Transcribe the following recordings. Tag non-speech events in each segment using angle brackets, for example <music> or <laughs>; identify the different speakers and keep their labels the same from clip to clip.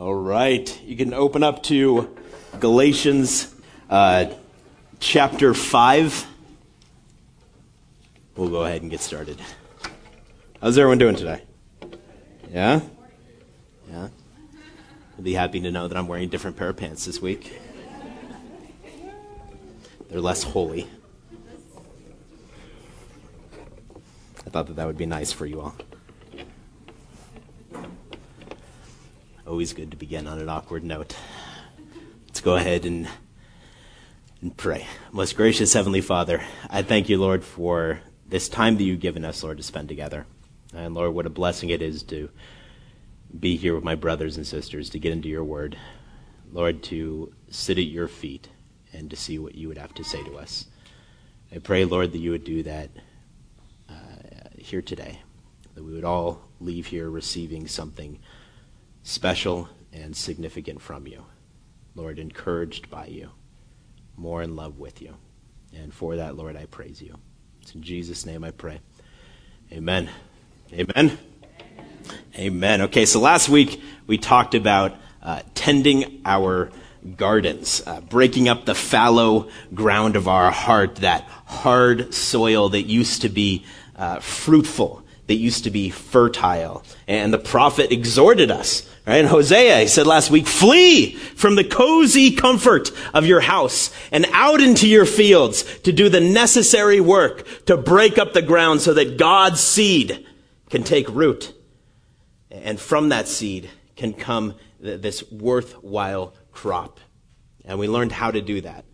Speaker 1: All right. You can open up to Galatians uh, chapter 5. We'll go ahead and get started. How's everyone doing today? Yeah? Yeah? I'll be happy to know that I'm wearing a different pair of pants this week. They're less holy. I thought that that would be nice for you all. Always good to begin on an awkward note. Let's go ahead and, and pray. Most gracious Heavenly Father, I thank you, Lord, for this time that you've given us, Lord, to spend together. And Lord, what a blessing it is to be here with my brothers and sisters, to get into your word. Lord, to sit at your feet and to see what you would have to say to us. I pray, Lord, that you would do that uh, here today, that we would all leave here receiving something special and significant from you. Lord, encouraged by you, more in love with you. And for that, Lord, I praise you. It's in Jesus' name I pray. Amen. Amen. Amen. Okay, so last week we talked about uh, tending our gardens, uh, breaking up the fallow ground of our heart, that hard soil that used to be uh, fruitful, that used to be fertile. And the prophet exhorted us Right? Hosea, he said last week, flee from the cozy comfort of your house and out into your fields to do the necessary work to break up the ground so that God's seed can take root. And from that seed can come this worthwhile crop. And we learned how to do that,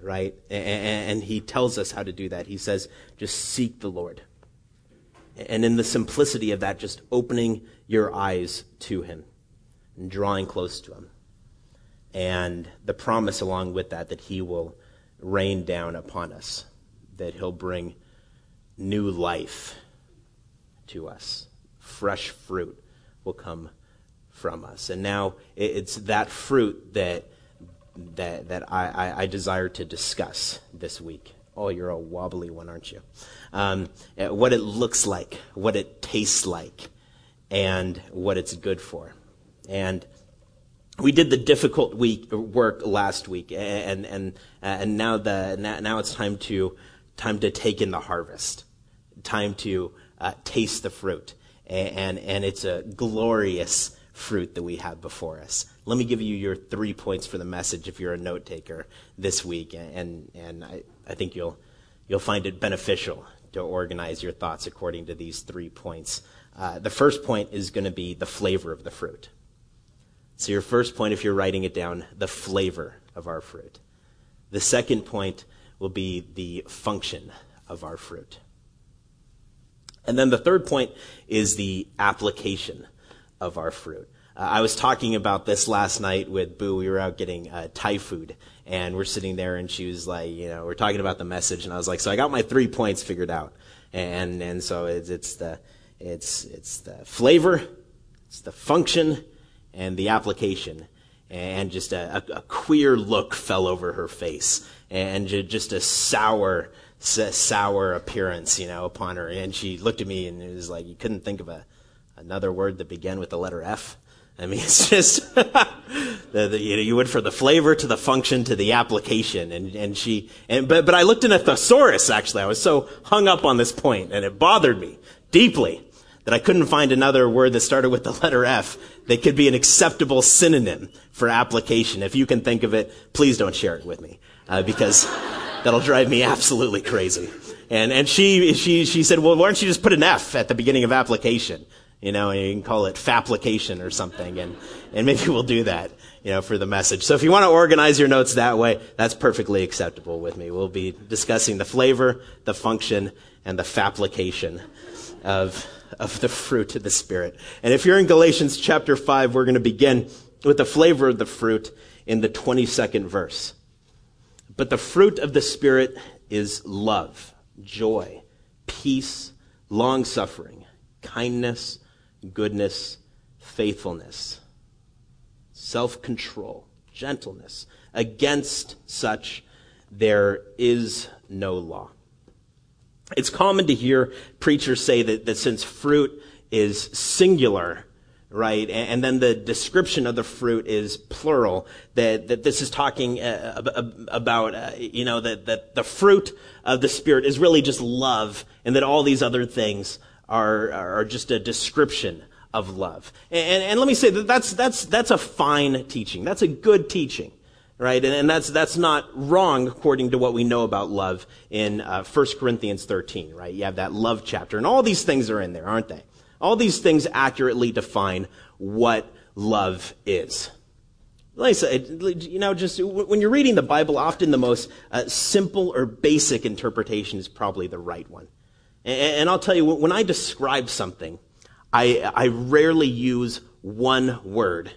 Speaker 1: right? And he tells us how to do that. He says, just seek the Lord. And in the simplicity of that, just opening your eyes to him and drawing close to him. And the promise along with that, that he will rain down upon us, that he'll bring new life to us. Fresh fruit will come from us. And now it's that fruit that, that, that I, I, I desire to discuss this week. Oh, you're a wobbly one, aren't you? Um, what it looks like, what it tastes like, and what it's good for. And we did the difficult week work last week, and and and now the now it's time to time to take in the harvest, time to uh, taste the fruit, and and it's a glorious fruit that we have before us. Let me give you your three points for the message if you're a note taker this week, and and I, I think you'll you'll find it beneficial to organize your thoughts according to these three points. Uh, the first point is going to be the flavor of the fruit. So, your first point, if you're writing it down, the flavor of our fruit. The second point will be the function of our fruit. And then the third point is the application of our fruit. Uh, I was talking about this last night with Boo. We were out getting uh, Thai food, and we're sitting there, and she was like, you know, we're talking about the message, and I was like, so I got my three points figured out, and and so it's it's the it's it's the flavor, it's the function, and the application. And just a, a, a queer look fell over her face, and just a sour, sour appearance, you know, upon her. And she looked at me, and it was like you couldn't think of a another word that began with the letter F. I mean, <laughs> it's just the, the, you know you went from the flavor to the function to the application, and and she and but but I looked in a thesaurus actually. I was so hung up on this point, and it bothered me deeply that I couldn't find another word that started with the letter F that could be an acceptable synonym for application. If you can think of it, please don't share it with me, uh, because <laughs> that'll drive me absolutely crazy. And and she she she said, well, why don't you just put an F at the beginning of application? You know, and you can call it application or something, and and maybe <laughs> we'll do that. You know, for the message. So if you want to organize your notes that way, that's perfectly acceptable with me. We'll be discussing the flavor, the function, and the application of of the fruit of the Spirit. And if you're in Galatians chapter 5, we're going to begin with the flavor of the fruit in the 22nd verse. But the fruit of the Spirit is love, joy, peace, long suffering, kindness, goodness, faithfulness, self control, gentleness. Against such, there is no law. It's common to hear preachers say that, that since fruit is singular, right? And, then the description of the fruit is plural. That that this is talking uh, about, uh, you know, that that the fruit of the spirit is really just love, and that all these other things are are just a description of love. And, and let me say that that's that's that's a fine teaching. That's a good teaching. Right? And, and that's, that's not wrong according to what we know about love in uh, 1 Corinthians 13, right? You have that love chapter. And all these things are in there, aren't they? All these things accurately define what love is. You know, just when you're reading the Bible, often the most uh, simple or basic interpretation is probably the right one. And, I'll tell you, when I describe something, I, I rarely use one word,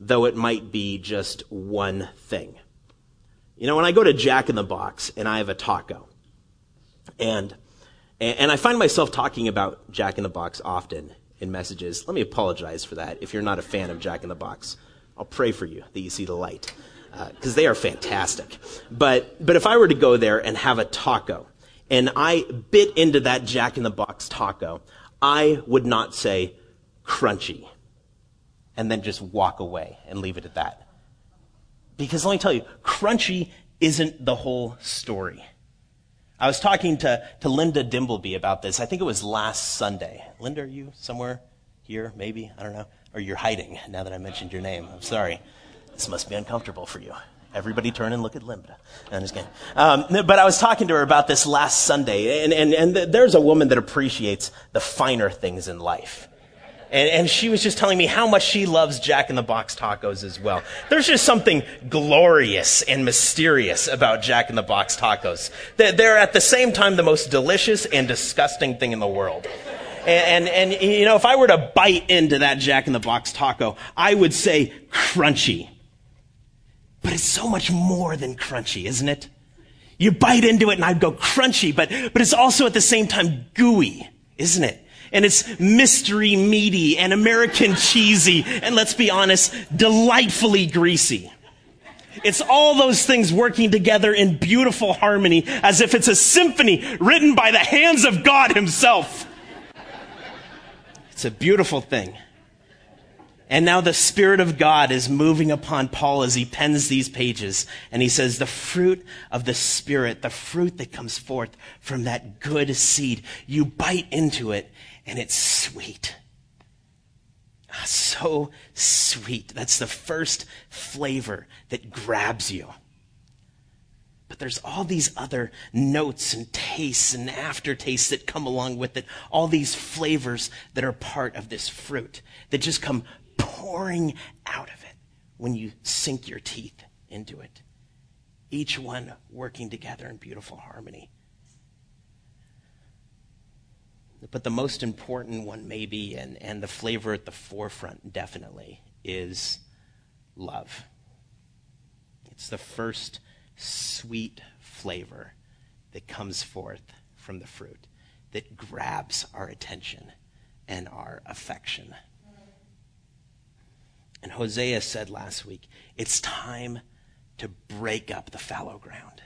Speaker 1: though it might be just one thing. You know, when I go to Jack in the Box and I have a taco, and and I find myself talking about Jack in the Box often in messages. Let me apologize for that if you're not a fan of Jack in the Box. I'll pray for you that you see the light because uh, they are fantastic. But, but if I were to go there and have a taco and I bit into that Jack in the Box taco, I would not say crunchy and then just walk away and leave it at that. Because let me tell you, crunchy isn't the whole story. I was talking to, to Linda Dimbleby about this. I think it was last Sunday. Linda, are you somewhere here? Maybe? I don't know. Or you're hiding now that I mentioned your name. I'm sorry. This must be uncomfortable for you. Everybody turn and look at Linda. I'm just kidding. Um, but I was talking to her about this last Sunday, and, and, and there's a woman that appreciates the finer things in life. And, and she was just telling me how much she loves Jack in the Box tacos as well. There's just something glorious and mysterious about Jack in the Box tacos. They're at the same time the most delicious and disgusting thing in the world. And, and, and, you know, if I were to bite into that Jack in the Box taco, I would say crunchy. But it's so much more than crunchy, isn't it? You bite into it and I'd go crunchy, but, but it's also at the same time gooey, isn't it? and it's mystery meaty and American cheesy and let's be honest, delightfully greasy. It's all those things working together in beautiful harmony as if it's a symphony written by the hands of God himself. It's a beautiful thing. And now the Spirit of God is moving upon Paul as he pens these pages. And he says, the fruit of the Spirit, the fruit that comes forth from that good seed, you bite into it and it's sweet. Ah, so sweet. That's the first flavor that grabs you. But there's all these other notes and tastes and aftertastes that come along with it. All these flavors that are part of this fruit that just come pouring out of it when you sink your teeth into it. Each one working together in beautiful harmony. But the most important one, maybe, and, and the flavor at the forefront, definitely, is love. It's the first sweet flavor that comes forth from the fruit that grabs our attention and our affection. And Hosea said last week, it's time to break up the fallow ground.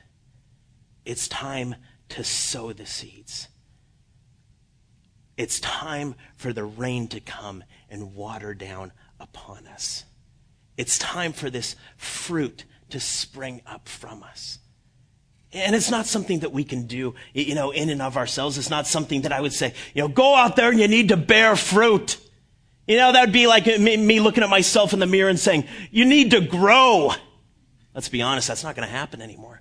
Speaker 1: It's time to sow the seeds. It's time for the rain to come and water down upon us. It's time for this fruit to spring up from us. And it's not something that we can do, you know, in and of ourselves. It's not something that I would say, you know, go out there and you need to bear fruit. You know, that would be like me looking at myself in the mirror and saying, you need to grow. Let's be honest, that's not going to happen anymore.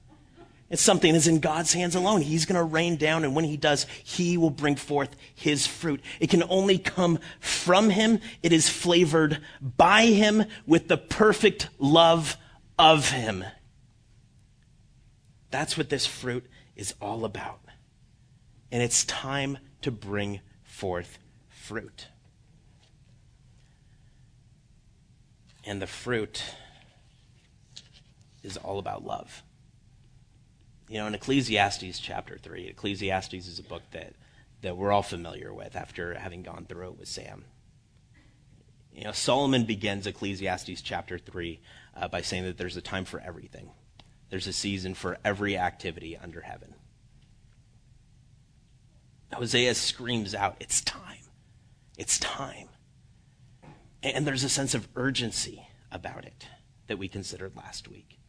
Speaker 1: It's something that's in God's hands alone. He's going to rain down, and when He does, He will bring forth His fruit. It can only come from Him. It is flavored by Him with the perfect love of Him. That's what this fruit is all about. And it's time to bring forth fruit. And the fruit is all about love. You know, in Ecclesiastes chapter 3, Ecclesiastes is a book that, that we're all familiar with after having gone through it with Sam. You know, Solomon begins Ecclesiastes chapter 3 uh, by saying that there's a time for everything, there's a season for every activity under heaven. Hosea screams out, It's time. It's time. And there's a sense of urgency about it that we considered last week.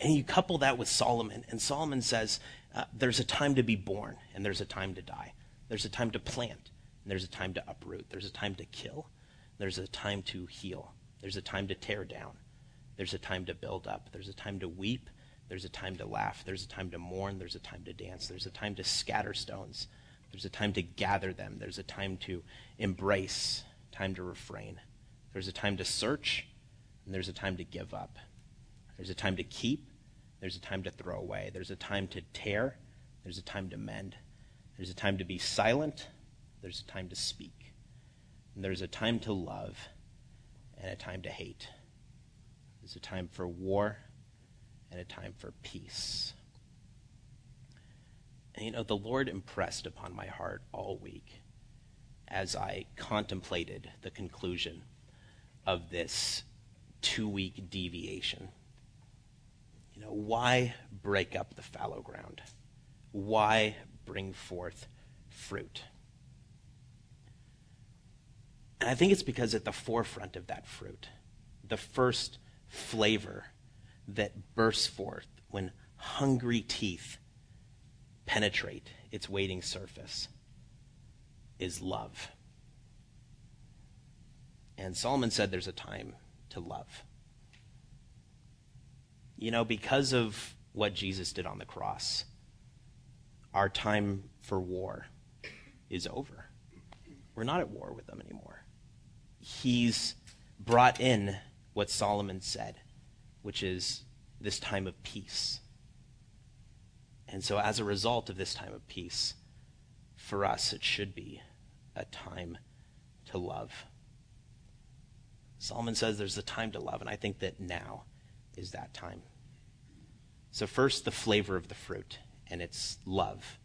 Speaker 1: And you couple that with Solomon, and Solomon says uh, there's a time to be born, and there's a time to die. There's a time to plant, and there's a time to uproot. There's a time to kill, there's a time to heal. There's a time to tear down. There's a time to build up. There's a time to weep. There's a time to laugh. There's a time to mourn. There's a time to dance. There's a time to scatter stones. There's a time to gather them. There's a time to embrace, time to refrain. There's a time to search, and there's a time to give up. There's a time to keep. There's a time to throw away. There's a time to tear. There's a time to mend. There's a time to be silent. There's a time to speak. And there's a time to love and a time to hate. There's a time for war and a time for peace. You know, the Lord impressed upon my heart all week as I contemplated the conclusion of this two week deviation. You know, why break up the fallow ground? Why bring forth fruit? And I think it's because at the forefront of that fruit, the first flavor that bursts forth when hungry teeth penetrate its waiting surface is love. And Solomon said there's a time to love. You know, because of what Jesus did on the cross, our time for war is over. We're not at war with them anymore. He's brought in what Solomon said, which is this time of peace. And so, as a result of this time of peace, for us, it should be a time to love. Solomon says there's a time to love, and I think that now is that time. So, first, the flavor of the fruit, and it's love.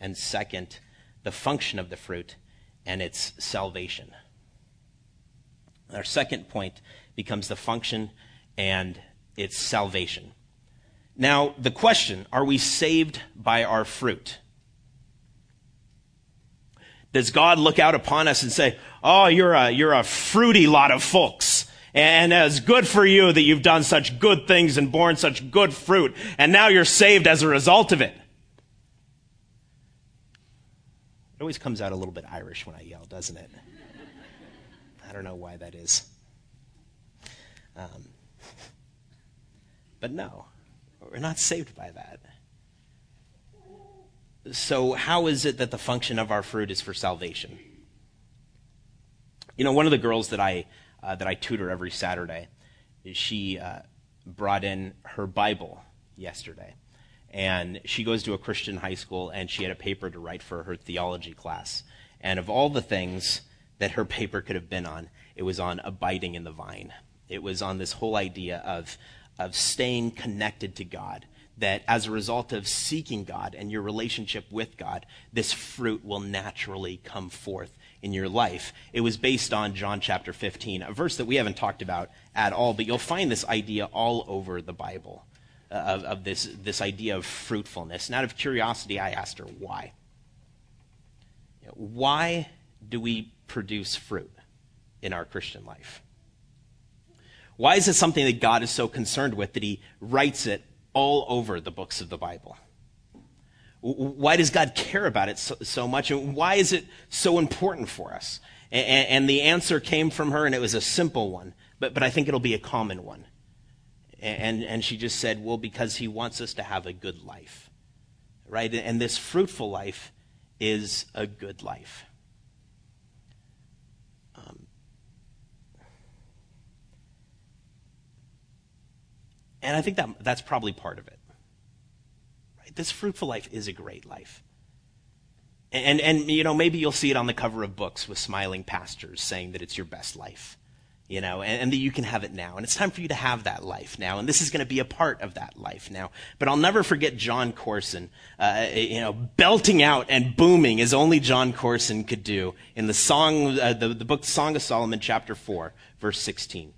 Speaker 1: And second, the function of the fruit, and it's salvation. Our second point becomes the function and its salvation. Now, the question are we saved by our fruit? Does God look out upon us and say, Oh, you're a, you're a fruity lot of folks. And it's good for you that you've done such good things and borne such good fruit. And now you're saved as a result of it. It always comes out a little bit Irish when I yell, doesn't it? I don't know why that is. Um, but no, we're not saved by that. So, how is it that the function of our fruit is for salvation? You know, one of the girls that I uh, that I tutor every Saturday, she uh, brought in her Bible yesterday, and she goes to a Christian high school, and she had a paper to write for her theology class. And of all the things that her paper could have been on, it was on abiding in the vine. It was on this whole idea of of staying connected to God. That as a result of seeking God and your relationship with God, this fruit will naturally come forth in your life. It was based on John chapter 15, a verse that we haven't talked about at all, but you'll find this idea all over the Bible uh, of, of this, this idea of fruitfulness. And out of curiosity, I asked her why. Why do we produce fruit in our Christian life? Why is it something that God is so concerned with that he writes it all over the books of the Bible? Why does God care about it so, so much? And why is it so important for us? And, and, the answer came from her, and it was a simple one, but, but I think it'll be a common one. And, and she just said, well, because he wants us to have a good life, right? And this fruitful life is a good life. And I think that that's probably part of it. Right? This fruitful life is a great life. And, and, you know, maybe you'll see it on the cover of books with smiling pastors saying that it's your best life, you know, and, and that you can have it now. And it's time for you to have that life now. And this is going to be a part of that life now. But I'll never forget Jon Courson, uh, you know, belting out and booming as only Jon Courson could do in the song, uh, the, the book Song of Solomon, chapter 4, verse 16.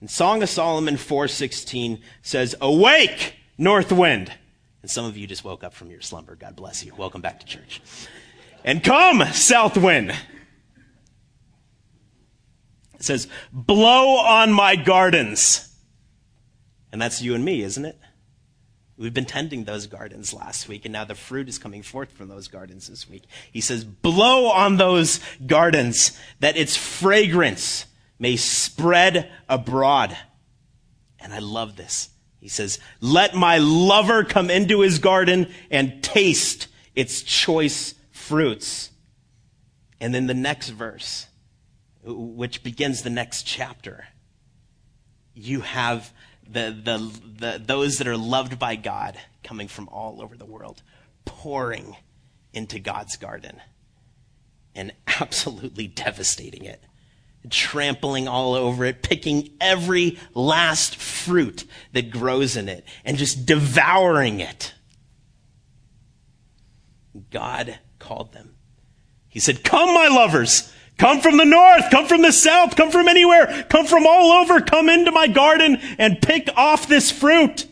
Speaker 1: And Song of Solomon 4:16 says, "Awake, north wind." And some of you just woke up from your slumber. God bless you. Welcome back to church. And come, south wind. It says, blow on my gardens. And that's you and me, isn't it? We've been tending those gardens last week, and now the fruit is coming forth from those gardens this week. He says, blow on those gardens that its fragrance may spread abroad. And I love this. He says, let my lover come into his garden and taste its choice fruits. And then the next verse, which begins the next chapter, you have the, the, the, those that are loved by God coming from all over the world, pouring into God's garden and <laughs> absolutely devastating it, trampling all over it, picking every last fruit that grows in it, and just devouring it. God called them. He said, Come, my lovers. Come from the north, come from the south, come from anywhere, come from all over, come into my garden and pick off this fruit.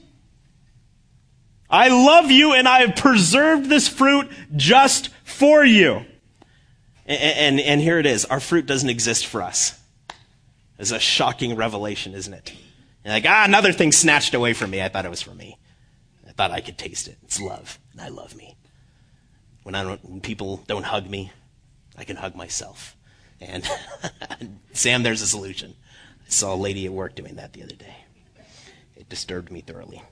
Speaker 1: I love you and I have preserved this fruit just for you. And, and, and here it is. Our fruit doesn't exist for us. It's a shocking revelation, isn't it? And like, ah, another thing snatched away from me. I thought it was for me. I thought I could taste it. It's love, and I love me. When I don't, when people don't hug me, I can hug myself. And <laughs> Sam, there's a solution. I saw a lady at work doing that the other day. It disturbed me thoroughly.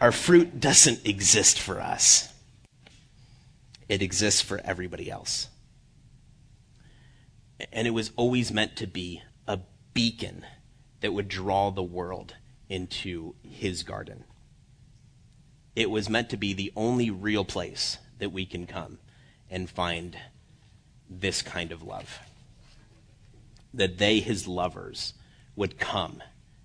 Speaker 1: Our fruit doesn't exist for us, it exists for everybody else. And it was always meant to be a beacon that would draw the world into his garden. It was meant to be the only real place that we can come and find this kind of love that they, his lovers, would come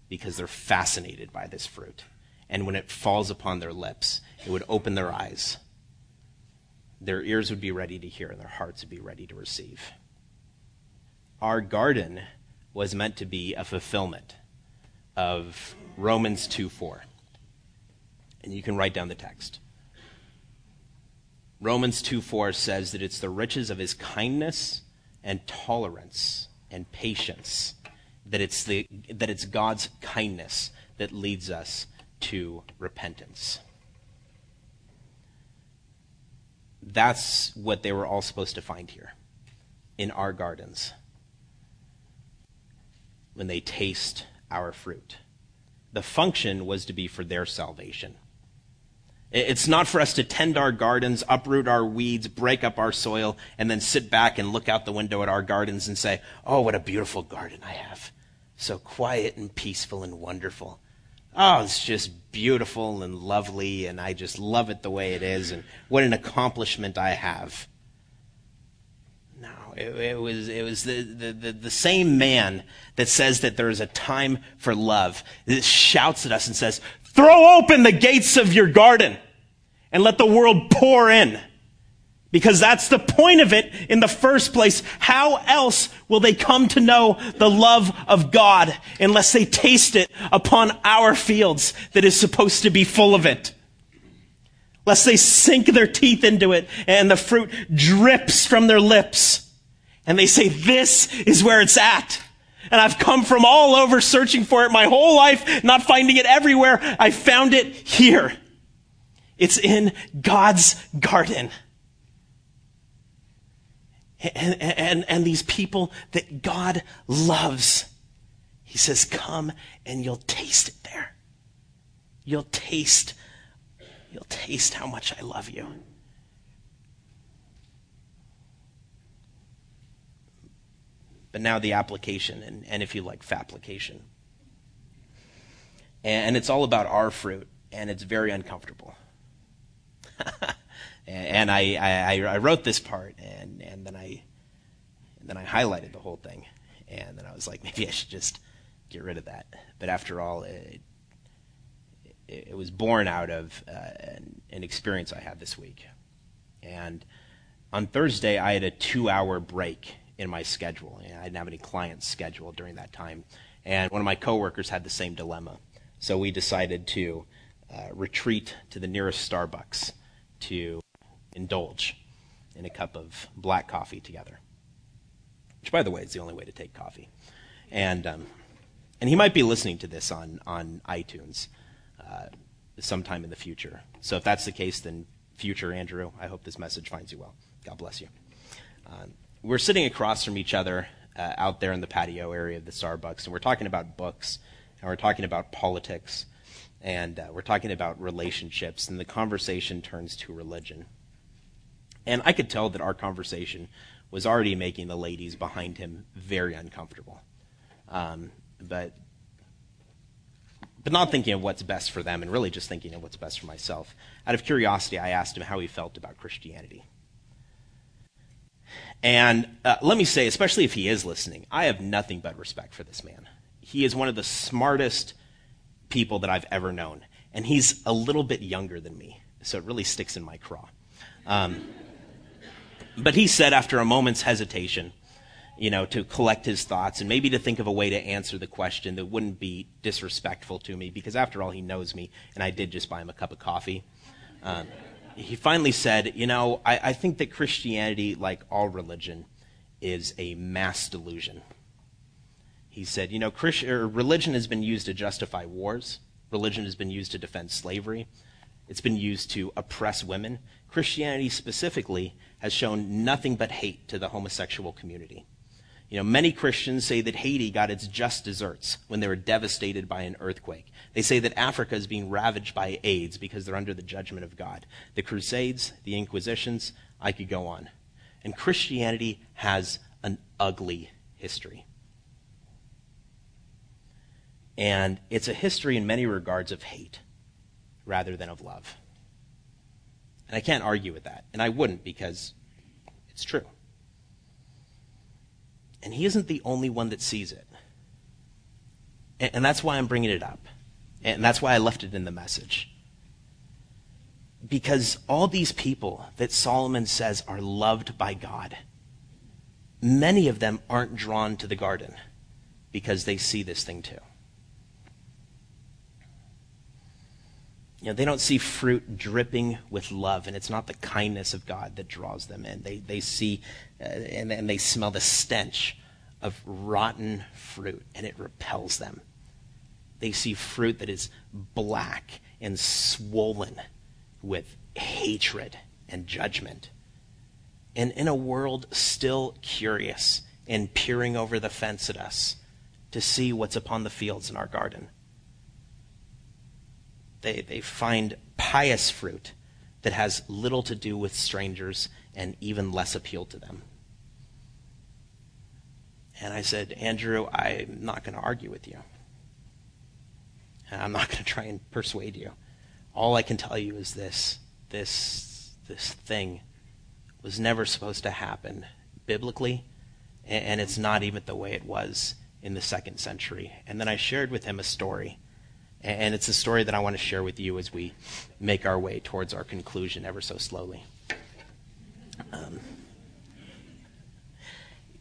Speaker 1: because they're fascinated by this fruit. And when it falls upon their lips, it would open their eyes. Their ears would be ready to hear, and their hearts would be ready to receive. Our garden was meant to be a fulfillment of Romans 2 4. And you can write down the text. Romans 2 4 says that it's the riches of his kindness and tolerance and patience, that it's, the, that it's God's kindness that leads us to repentance. That's what they were all supposed to find here in our gardens when they taste our fruit. The function was to be for their salvation. It's not for us to tend our gardens, uproot our weeds, break up our soil, and then sit back and look out the window at our gardens and say, Oh, what a beautiful garden I have. So quiet and peaceful and wonderful. Oh, it's just beautiful and lovely, and I just love it the way it is, and what an accomplishment I have. No, it, it was, it was the, the, the, the, same man that says that there is a time for love, that shouts at us and says, Throw open the gates of your garden and let the world pour in. Because that's the point of it in the first place. How else will they come to know the love of God unless they taste it upon our fields that is supposed to be full of it? Lest they sink their teeth into it and the fruit drips from their lips. And they say, this is where it's at. And I've come from all over searching for it my whole life, not finding it everywhere. I found it here. It's in God's garden. And, and, and these people that God loves, He says, come and you'll taste it there. You'll taste, you'll taste how much I love you. But now the application, and, and if you like, application. And, it's all about our fruit, and it's very uncomfortable. <laughs> and I, I, I, wrote this part, and, and then I and then I highlighted the whole thing, and then I was like, <laughs> maybe I should just get rid of that. But after all, it, it, it was born out of uh, an, an experience I had this week, and on Thursday I had a two-hour break in my schedule. I didn't have any clients scheduled during that time. And one of my coworkers had the same dilemma. So we decided to uh, retreat to the nearest Starbucks to indulge in a cup of black coffee together. Which, by the way, is the only way to take coffee. And, um, and he might be listening to this on, on iTunes sometime in the future. So if that's the case, then future Andrew, I hope this message finds you well. God bless you. Um, we're sitting across from each other uh, out there in the patio area of the Starbucks, and we're talking about books, and we're talking about politics, and uh, we're talking about relationships, and the conversation turns to religion. And I could tell that our conversation was already making the ladies behind him very uncomfortable. Um, but but not thinking of what's best for them and really just thinking of what's best for myself. Out of curiosity, I asked him how he felt about Christianity. And uh, let me say, especially if he is listening, I have nothing but respect for this man. He is one of the smartest people that I've ever known. And he's a little bit younger than me, so it really sticks in my craw. Um, but he said, after a moment's hesitation, you know, to collect his thoughts and maybe to think of a way to answer the question that wouldn't be disrespectful to me, because after all, he knows me, and I did just buy him a cup of coffee. Um, he finally said, You know, I, I think that Christianity, like all religion, is a mass delusion. He said, You know, Christ- religion has been used to justify wars, religion has been used to defend slavery, it's been used to oppress women. Christianity specifically has shown nothing but hate to the homosexual community. You know, many Christians say that Haiti got its just desserts when they were devastated by an earthquake. They say that Africa is being ravaged by AIDS because they're under the judgment of God. The Crusades, the Inquisitions, I could go on. And Christianity has an ugly history. And it's a history in many regards of hate rather than of love. And I can't argue with that. And I wouldn't because it's true. And he isn't the only one that sees it. And, and that's why I'm bringing it up. And that's why I left it in the message. Because all these people that Solomon says are loved by God, many of them aren't drawn to the garden because they see this thing too. You know, they don't see fruit dripping with love, and it's not the kindness of God that draws them in. They, they see uh, and, and they smell the stench of rotten fruit, and it repels them. They see fruit that is black and swollen with hatred and judgment. And in a world still curious and peering over the fence at us to see what's upon the fields in our garden they, they find pious fruit that has little to do with strangers and even less appeal to them. And I said, Andrew, I'm not going to argue with you. I'm not <laughs> going to try and persuade you. All I can tell you is this this, this thing was never supposed to happen biblically, and it's not even the way it was in the second century. And then I shared with him a story and it's a story that I want to share with you as we make our way towards our conclusion ever so slowly. Um,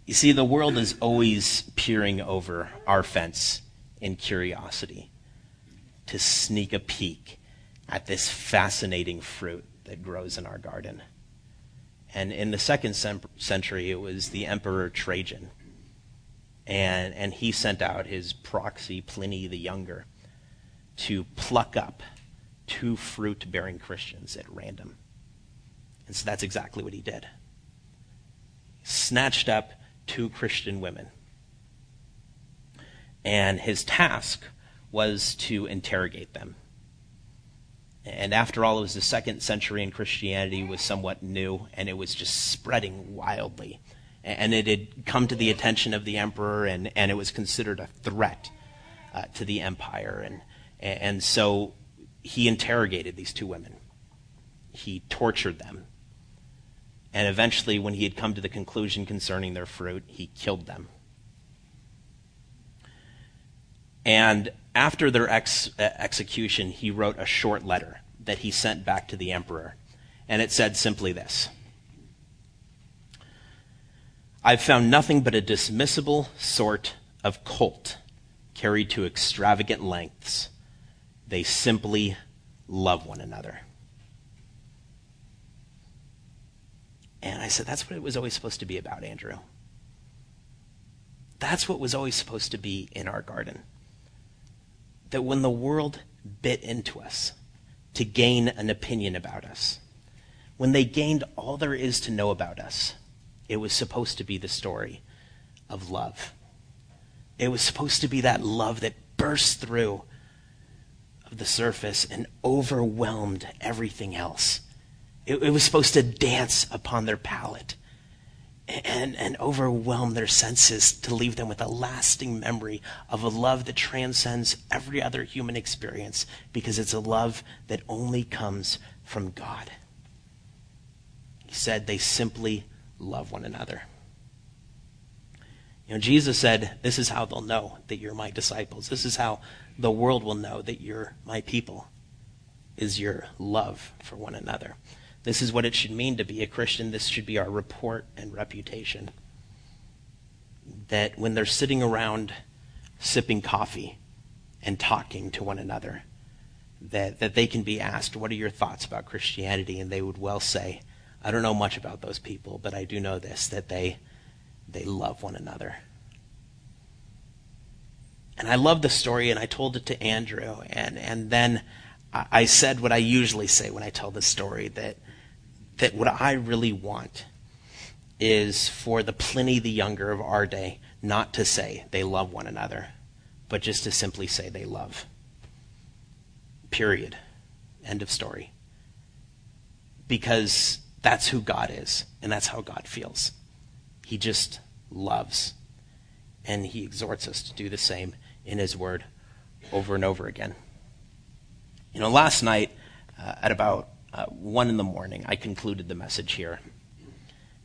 Speaker 1: you see, the world is always peering over our fence in curiosity to sneak a peek at this fascinating fruit that grows in our garden. And in the second century, it was the Emperor Trajan. And, and he sent out his proxy, Pliny the Younger to pluck up two fruit bearing Christians at random. And so that's exactly what he did. Snatched up two Christian women. And his task was to interrogate them. And after all, it was the second century, and Christianity was somewhat new, and it was just spreading wildly. And it had come to the attention of the emperor, and, and it was considered a threat uh, to the empire. And, and so he interrogated these two women. He tortured them. And eventually, when he had come to the conclusion concerning their fruit, he killed them. And after their ex- execution, he wrote a short letter that he sent back to the emperor. And it said simply this I've found nothing but a dismissible sort of cult carried to extravagant lengths they simply love one another. And I said, That's what it was always supposed to be about, Andrew. that's what was always supposed to be in our garden. That when the world bit into us to gain an opinion about us, when they gained all there is to know about us, it was supposed to be the story of love. It was supposed to be that love that burst through the surface and overwhelmed everything else. It, it was supposed to dance upon their palate and, and overwhelm their senses to leave them with a lasting memory of a love that transcends every other human experience because it's a love that only comes from God. He said they simply love one another. You know, Jesus said, This is how they'll know that you're my disciples. This is how the world will know that you're my people, is your love for one another. This is what it should mean to be a Christian. This should be our report and reputation. That when they're sitting around sipping coffee and talking to one another, that, that they can be asked, What are your thoughts about Christianity? And they would well say, I don't know much about those people, but I do know this, that they, they love one another. And I love the story, and I told it to Andrew. And, and then I said what I usually say when I tell this story that, that what I really want is for the Pliny the Younger of our day not to say they love one another, but just to simply say they love. Period. End of story. Because that's who God is, and that's how God feels. He just loves. And he exhorts us to do the same in His Word over and over again. You know, last night uh, at about uh, one in the morning, I concluded the message here,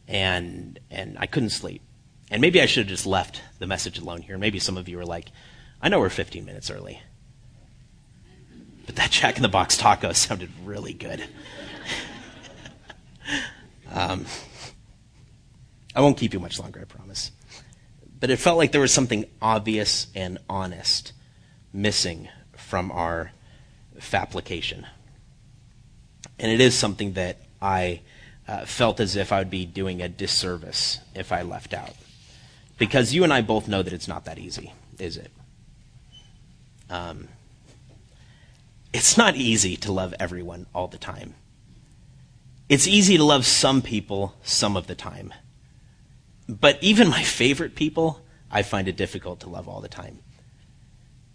Speaker 1: and and I couldn't sleep. And maybe I should have just left the message alone here. Maybe some of you are like, I know we're 15 minutes early, but that Jack in the Box taco sounded really good. <laughs> um, I won't keep you much longer, I promise but it felt like there was something obvious and honest missing from our application. And it is something that I uh, felt as if I would be doing a disservice if I left out. Because you and I both know that it's not that easy, is it? Um, it's not easy to love everyone all the time. It's easy to love some people some of the time. But even my favorite people, I find it difficult to love all the time.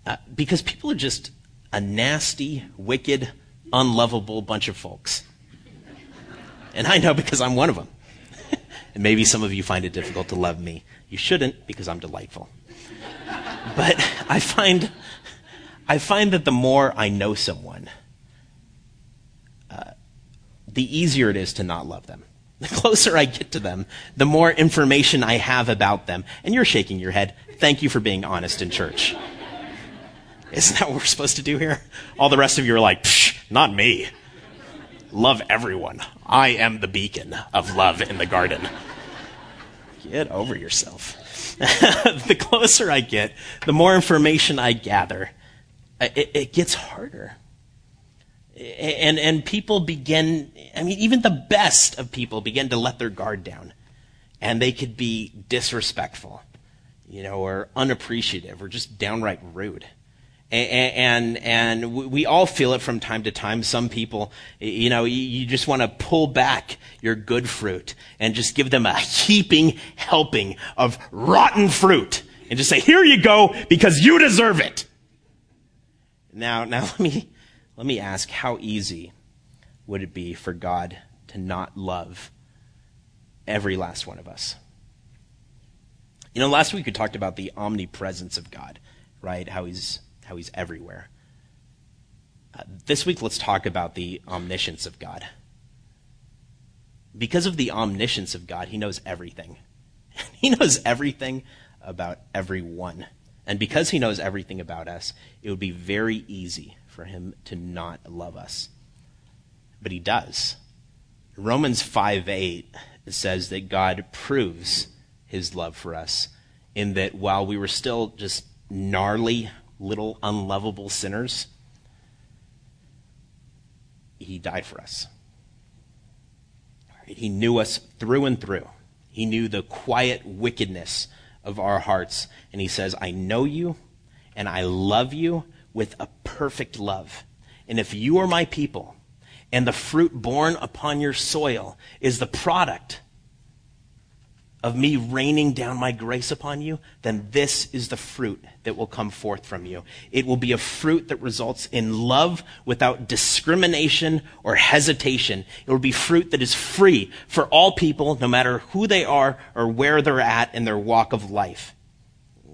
Speaker 1: Uh, because people are just a nasty, wicked, unlovable bunch of folks. And I know because I'm one of them. <laughs> and maybe some of you find it difficult to love me. You shouldn't because I'm delightful. but I find, I find that the more I know someone, uh, the easier it is to not love them. The closer I get to them, the more information I have about them. And you're shaking your head. Thank you for being honest in church. Isn't that what we're supposed to do here? All the rest of you are like, not me. Love everyone. I am the beacon of love in the garden. Get over yourself. <laughs> the closer I get, the more information I gather, it, it gets harder and and people begin i mean even the best of people begin to let their guard down. And they could be disrespectful you know or unappreciative or just downright rude. And, and and we all feel it from time to time. Some people you know you just want to pull back your good fruit and just give them a heaping helping of rotten fruit and just say here you go because you deserve it. Now now <laughs> let me let me ask how easy would it be for God to not love every last one of us? You know, last week we talked about the omnipresence of God, right? How he's how he's everywhere. Uh, this week let's talk about the omniscience of God. Because of the omniscience of God, he knows everything. <laughs> he knows everything about everyone. And because he knows everything about us, it would be very easy for him to not love us. But he does. Romans 5 8 says that God proves his love for us in that while we were still just gnarly, little, unlovable sinners, he died for us. He knew us through and through. He knew the quiet wickedness of our hearts. And he says, I know you and I love you with a perfect love. And if you are my people and the fruit born upon your soil is the product of me raining down my grace upon you, then this is the fruit that will come forth from you. It will be a fruit that results in love without discrimination or hesitation. It will be fruit that is free for all people, no matter who they are or where they're at in their walk of life.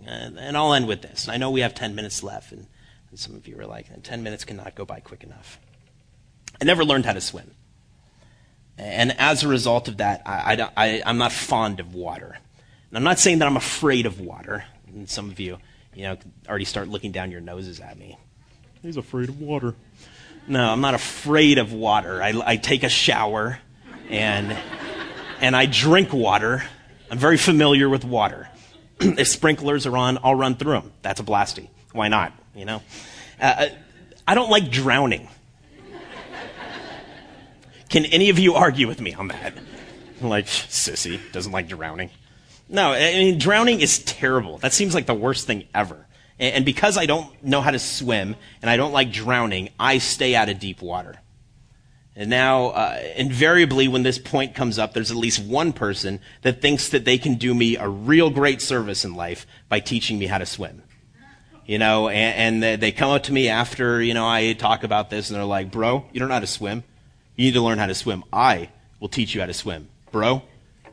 Speaker 1: And I'll end with this. I know we have 10 minutes left, and some of you are like, 10 minutes cannot go by quick enough. I never learned how to swim. And as a result of that, I, I, I'm not fond of water. And I'm not saying that I'm afraid of water. And some of you, you know, already start looking down your noses at me. He's afraid of water. No, I'm not afraid of water. I, I take a shower and, and I drink water. I'm very familiar with water. <clears throat> if sprinklers are on, I'll run through them. That's a blasty. Why not? You know? Uh, I don't like drowning. Can any of you argue with me on that? Like, sissy, doesn't like drowning. No, I mean, drowning is terrible. That seems like the worst thing ever. And because I don't know how to swim and I don't like drowning, I stay out of deep water. And now, uh, invariably, when this point comes up, there's at least one person that thinks that they can do me a real great service in life by teaching me how to swim. You know, and, and they come up to me after, you know, I talk about this and they're like, bro, you don't know how to swim. You need to learn how to swim. I will teach you how to swim. Bro,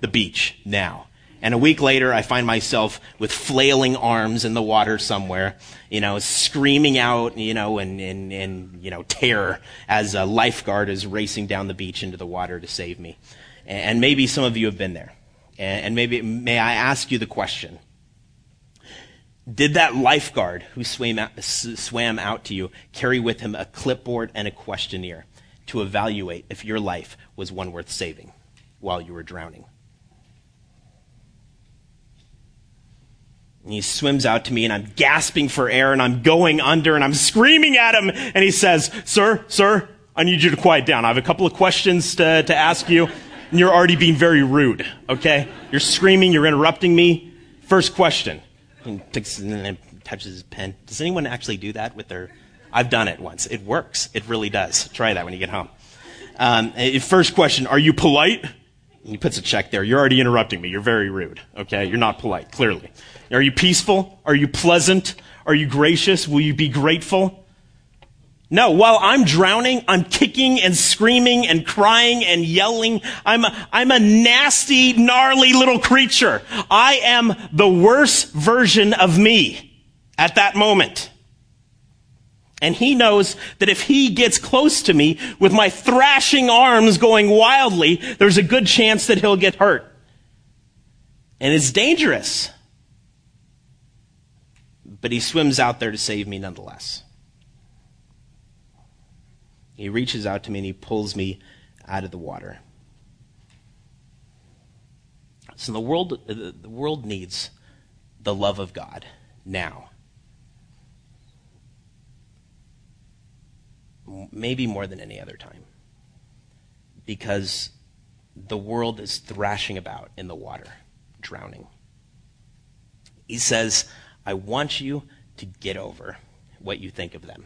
Speaker 1: the beach now. And a week later, I find myself with flailing arms in the water somewhere, you know, screaming out, you know, in, in, in you know, terror as a lifeguard is racing down the beach into the water to save me. And maybe some of you have been there. And maybe, may I ask you the question? Did that lifeguard who swam out, swam out to you carry with him a clipboard and a questionnaire? to evaluate if your life was one worth saving while you were drowning. And he swims out to me and I'm gasping for air and I'm going under and I'm screaming at him. And he says, Sir, sir, I need you to quiet down. I have a couple of questions to, to ask you. And you're already being very rude, okay? You're screaming, you're interrupting me. First question. He takes, and touches his pen. Does anyone actually do that with their I've done it once. It works. It really does. Try that when you get home. Um, first question, are you polite? He puts a check there. You're already interrupting me. You're very rude. Okay? You're not polite, clearly. Are you peaceful? Are you pleasant? Are you gracious? Will you be grateful? No, while I'm drowning, I'm kicking and screaming and crying and yelling. I'm a, I'm a nasty, gnarly little creature. I am the worst version of me at that moment. And he knows that if he gets close to me with my thrashing arms going wildly, there's a good chance that he'll get hurt. And it's dangerous. But he swims out there to save me nonetheless. He reaches out to me and he pulls me out of the water. So the world, the world needs the love of God now. maybe more than any other time. Because the world is thrashing about in the water, drowning. He says, I want you to get over what you think of them.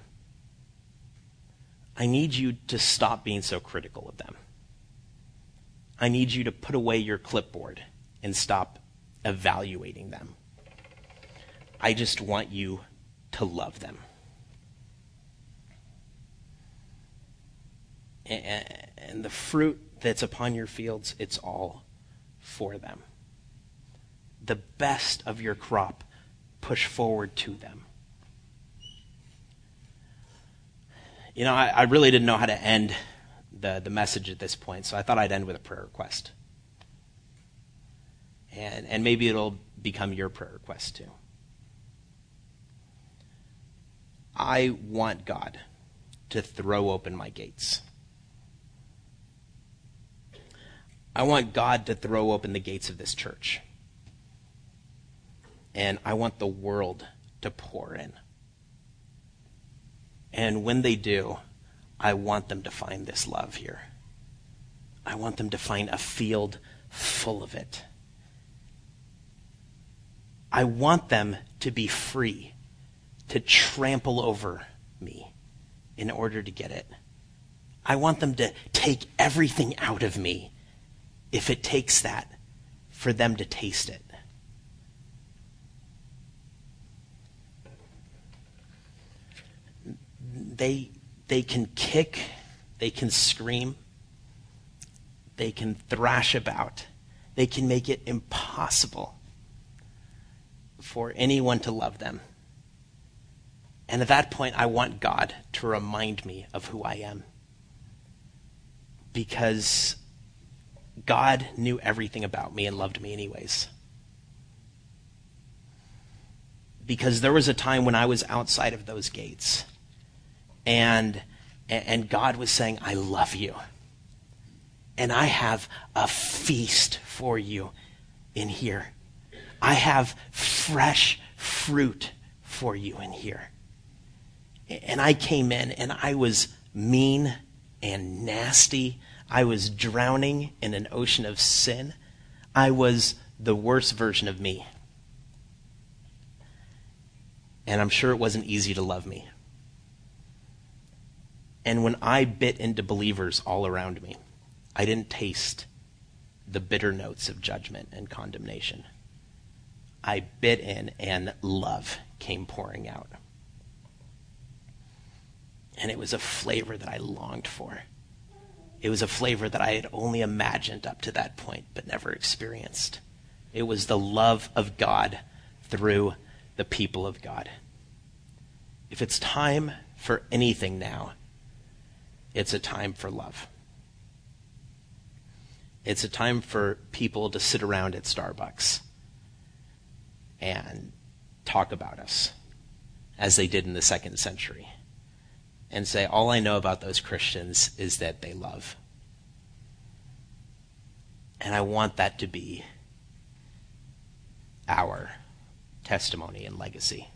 Speaker 1: I need you to stop being so critical of them. I need you to put away your clipboard and stop evaluating them. I just want you to love them. and the fruit that's upon your fields, it's all for them. The best of your crop, push forward to them. You know, I, I really didn't know how to end the, the message at this point, so I thought I'd end with a prayer request. And, and maybe it'll become your prayer request too. I want God to throw open my gates. I want God to throw open the gates of this church. And I want the world to pour in. And when they do, I want them to find this love here. I want them to find a field full of it. I want them to be free to trample over me in order to get it. I want them to take everything out of me if it takes that for them to taste it. They, they can kick, they can scream, they can thrash about, they can make it impossible for anyone to love them. And at that point, I want God to remind me of who I am. Because God knew everything about me and loved me anyways. Because there was a time when I was outside of those gates. And, and God was saying, I love you. And I have a feast for you in here. I have fresh fruit for you in here. And I came in and I was mean and nasty. I was drowning in an ocean of sin. I was the worst version of me. And I'm sure it wasn't easy to love me. And when I bit into believers all around me, I didn't taste the bitter notes of judgment and condemnation. I bit in, and love came pouring out. And it was a flavor that I longed for. It was a flavor that I had only imagined up to that point, but never experienced. It was the love of God through the people of God. If it's time for anything now, it's a time for love. It's a time for people to sit around at Starbucks and talk about us as they did in the second century and say, All I know about those Christians is that they love. And I want that to be our testimony and legacy.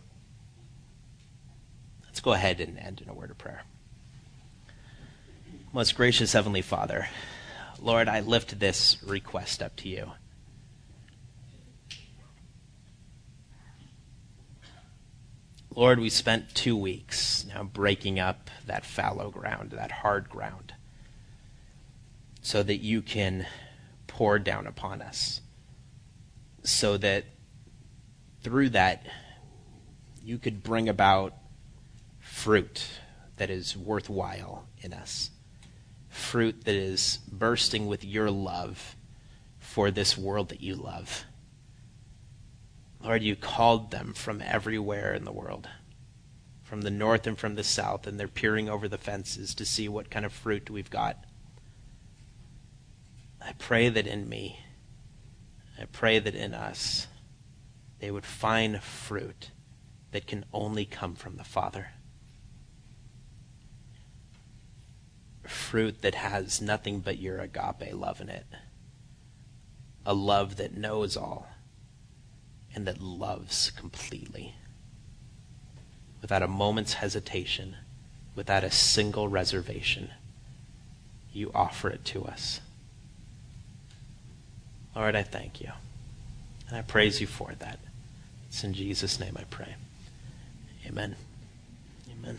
Speaker 1: Let's go ahead and end in a word of prayer. Most gracious Heavenly Father, Lord, I lift this request up to you. Lord, we spent two weeks now breaking up that fallow ground, that hard ground, so that you can pour down upon us, so that through that you could bring about fruit that is worthwhile in us, fruit that is bursting with your love for this world that you love. Lord, you called them from everywhere in the world, from the north and from the south, and they're peering over the fences to see what kind of fruit we've got. I pray that in me, I pray that in us, they would find fruit that can only come from the Father. Fruit that has nothing but your agape love in it. A love that knows all and that loves completely. Without a moment's hesitation, without a single reservation, you offer it to us. Lord, I thank you. And I praise you for that. It's in Jesus' name I pray. Amen. Amen.